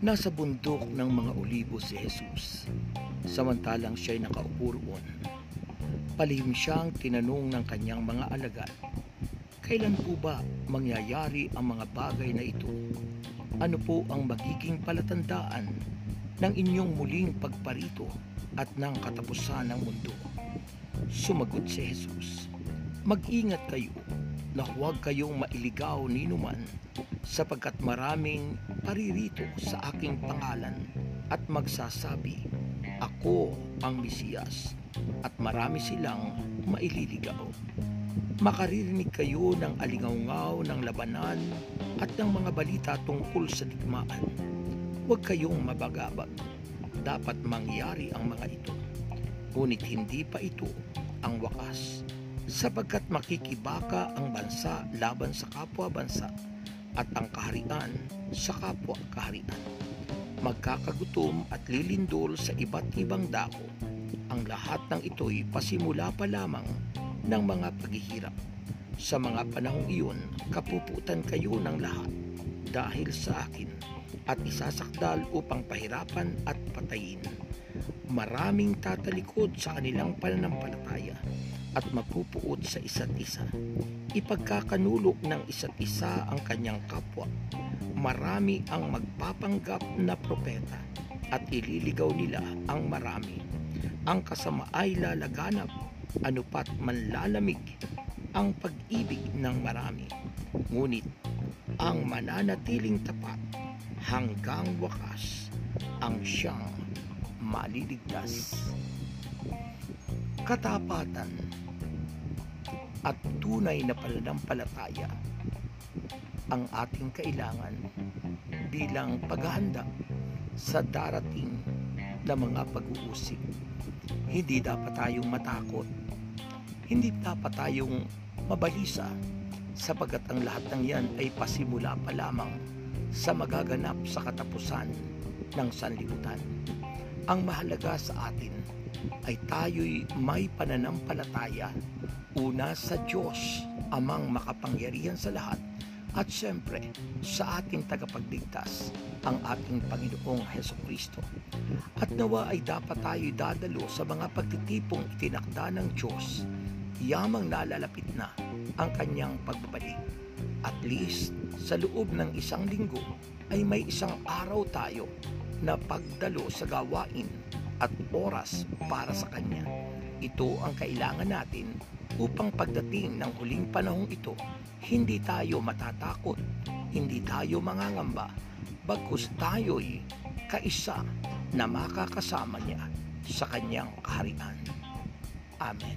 Nasa bundok ng mga olibo si Jesus, samantalang siya'y nakaupo roon. Palihim siyang tinanong ng kanyang mga alagad, Kailan po ba mangyayari ang mga bagay na ito? Ano po ang magiging palatandaan ng inyong muling pagparito at ng katapusan ng mundo? Sumagot si Jesus, Mag-ingat kayo na huwag kayong mailigaw ni numan sapagkat maraming paririto sa aking pangalan at magsasabi, Ako ang Mesiyas at marami silang maililigaw. Makaririnig kayo ng alingawngaw ng labanan at ng mga balita tungkol sa digmaan. Huwag kayong mabagabag. Dapat mangyari ang mga ito. Ngunit hindi pa ito ang wakas sapagkat makikibaka ang bansa laban sa kapwa bansa at ang kaharian sa kapwa kaharian. Magkakagutom at lilindol sa iba't ibang dako. Ang lahat ng ito'y pasimula pa lamang ng mga paghihirap. Sa mga panahong iyon, kapuputan kayo ng lahat dahil sa akin at isasakdal upang pahirapan at patayin. Maraming tatalikod sa kanilang pananampalataya at mapupuot sa isa't isa. Ipagkakanulok ng isa't isa ang kanyang kapwa. Marami ang magpapanggap na propeta at ililigaw nila ang marami. Ang kasama ay lalaganap, anupat manlalamig ang pag-ibig ng marami. Ngunit ang mananatiling tapat hanggang wakas ang siyang maliligtas. Katapatan at tunay na pananampalataya ang ating kailangan bilang paghahanda sa darating na mga pag-uusig. Hindi dapat tayong matakot. Hindi dapat tayong mabalisa sapagat ang lahat ng yan ay pasimula pa lamang sa magaganap sa katapusan ng sanlibutan. Ang mahalaga sa atin ay tayo'y may pananampalataya una sa Diyos, amang makapangyarihan sa lahat, at siyempre sa ating tagapagligtas, ang ating Panginoong Heso Kristo. At nawa ay dapat tayo dadalo sa mga pagtitipong itinakda ng Diyos, yamang nalalapit na ang kanyang pagbabalik. At least sa loob ng isang linggo ay may isang araw tayo na pagdalo sa gawain at oras para sa Kanya. Ito ang kailangan natin upang pagdating ng huling panahong ito, hindi tayo matatakot, hindi tayo mangangamba, bagkus tayo'y kaisa na makakasama niya sa kanyang kaharian. Amen.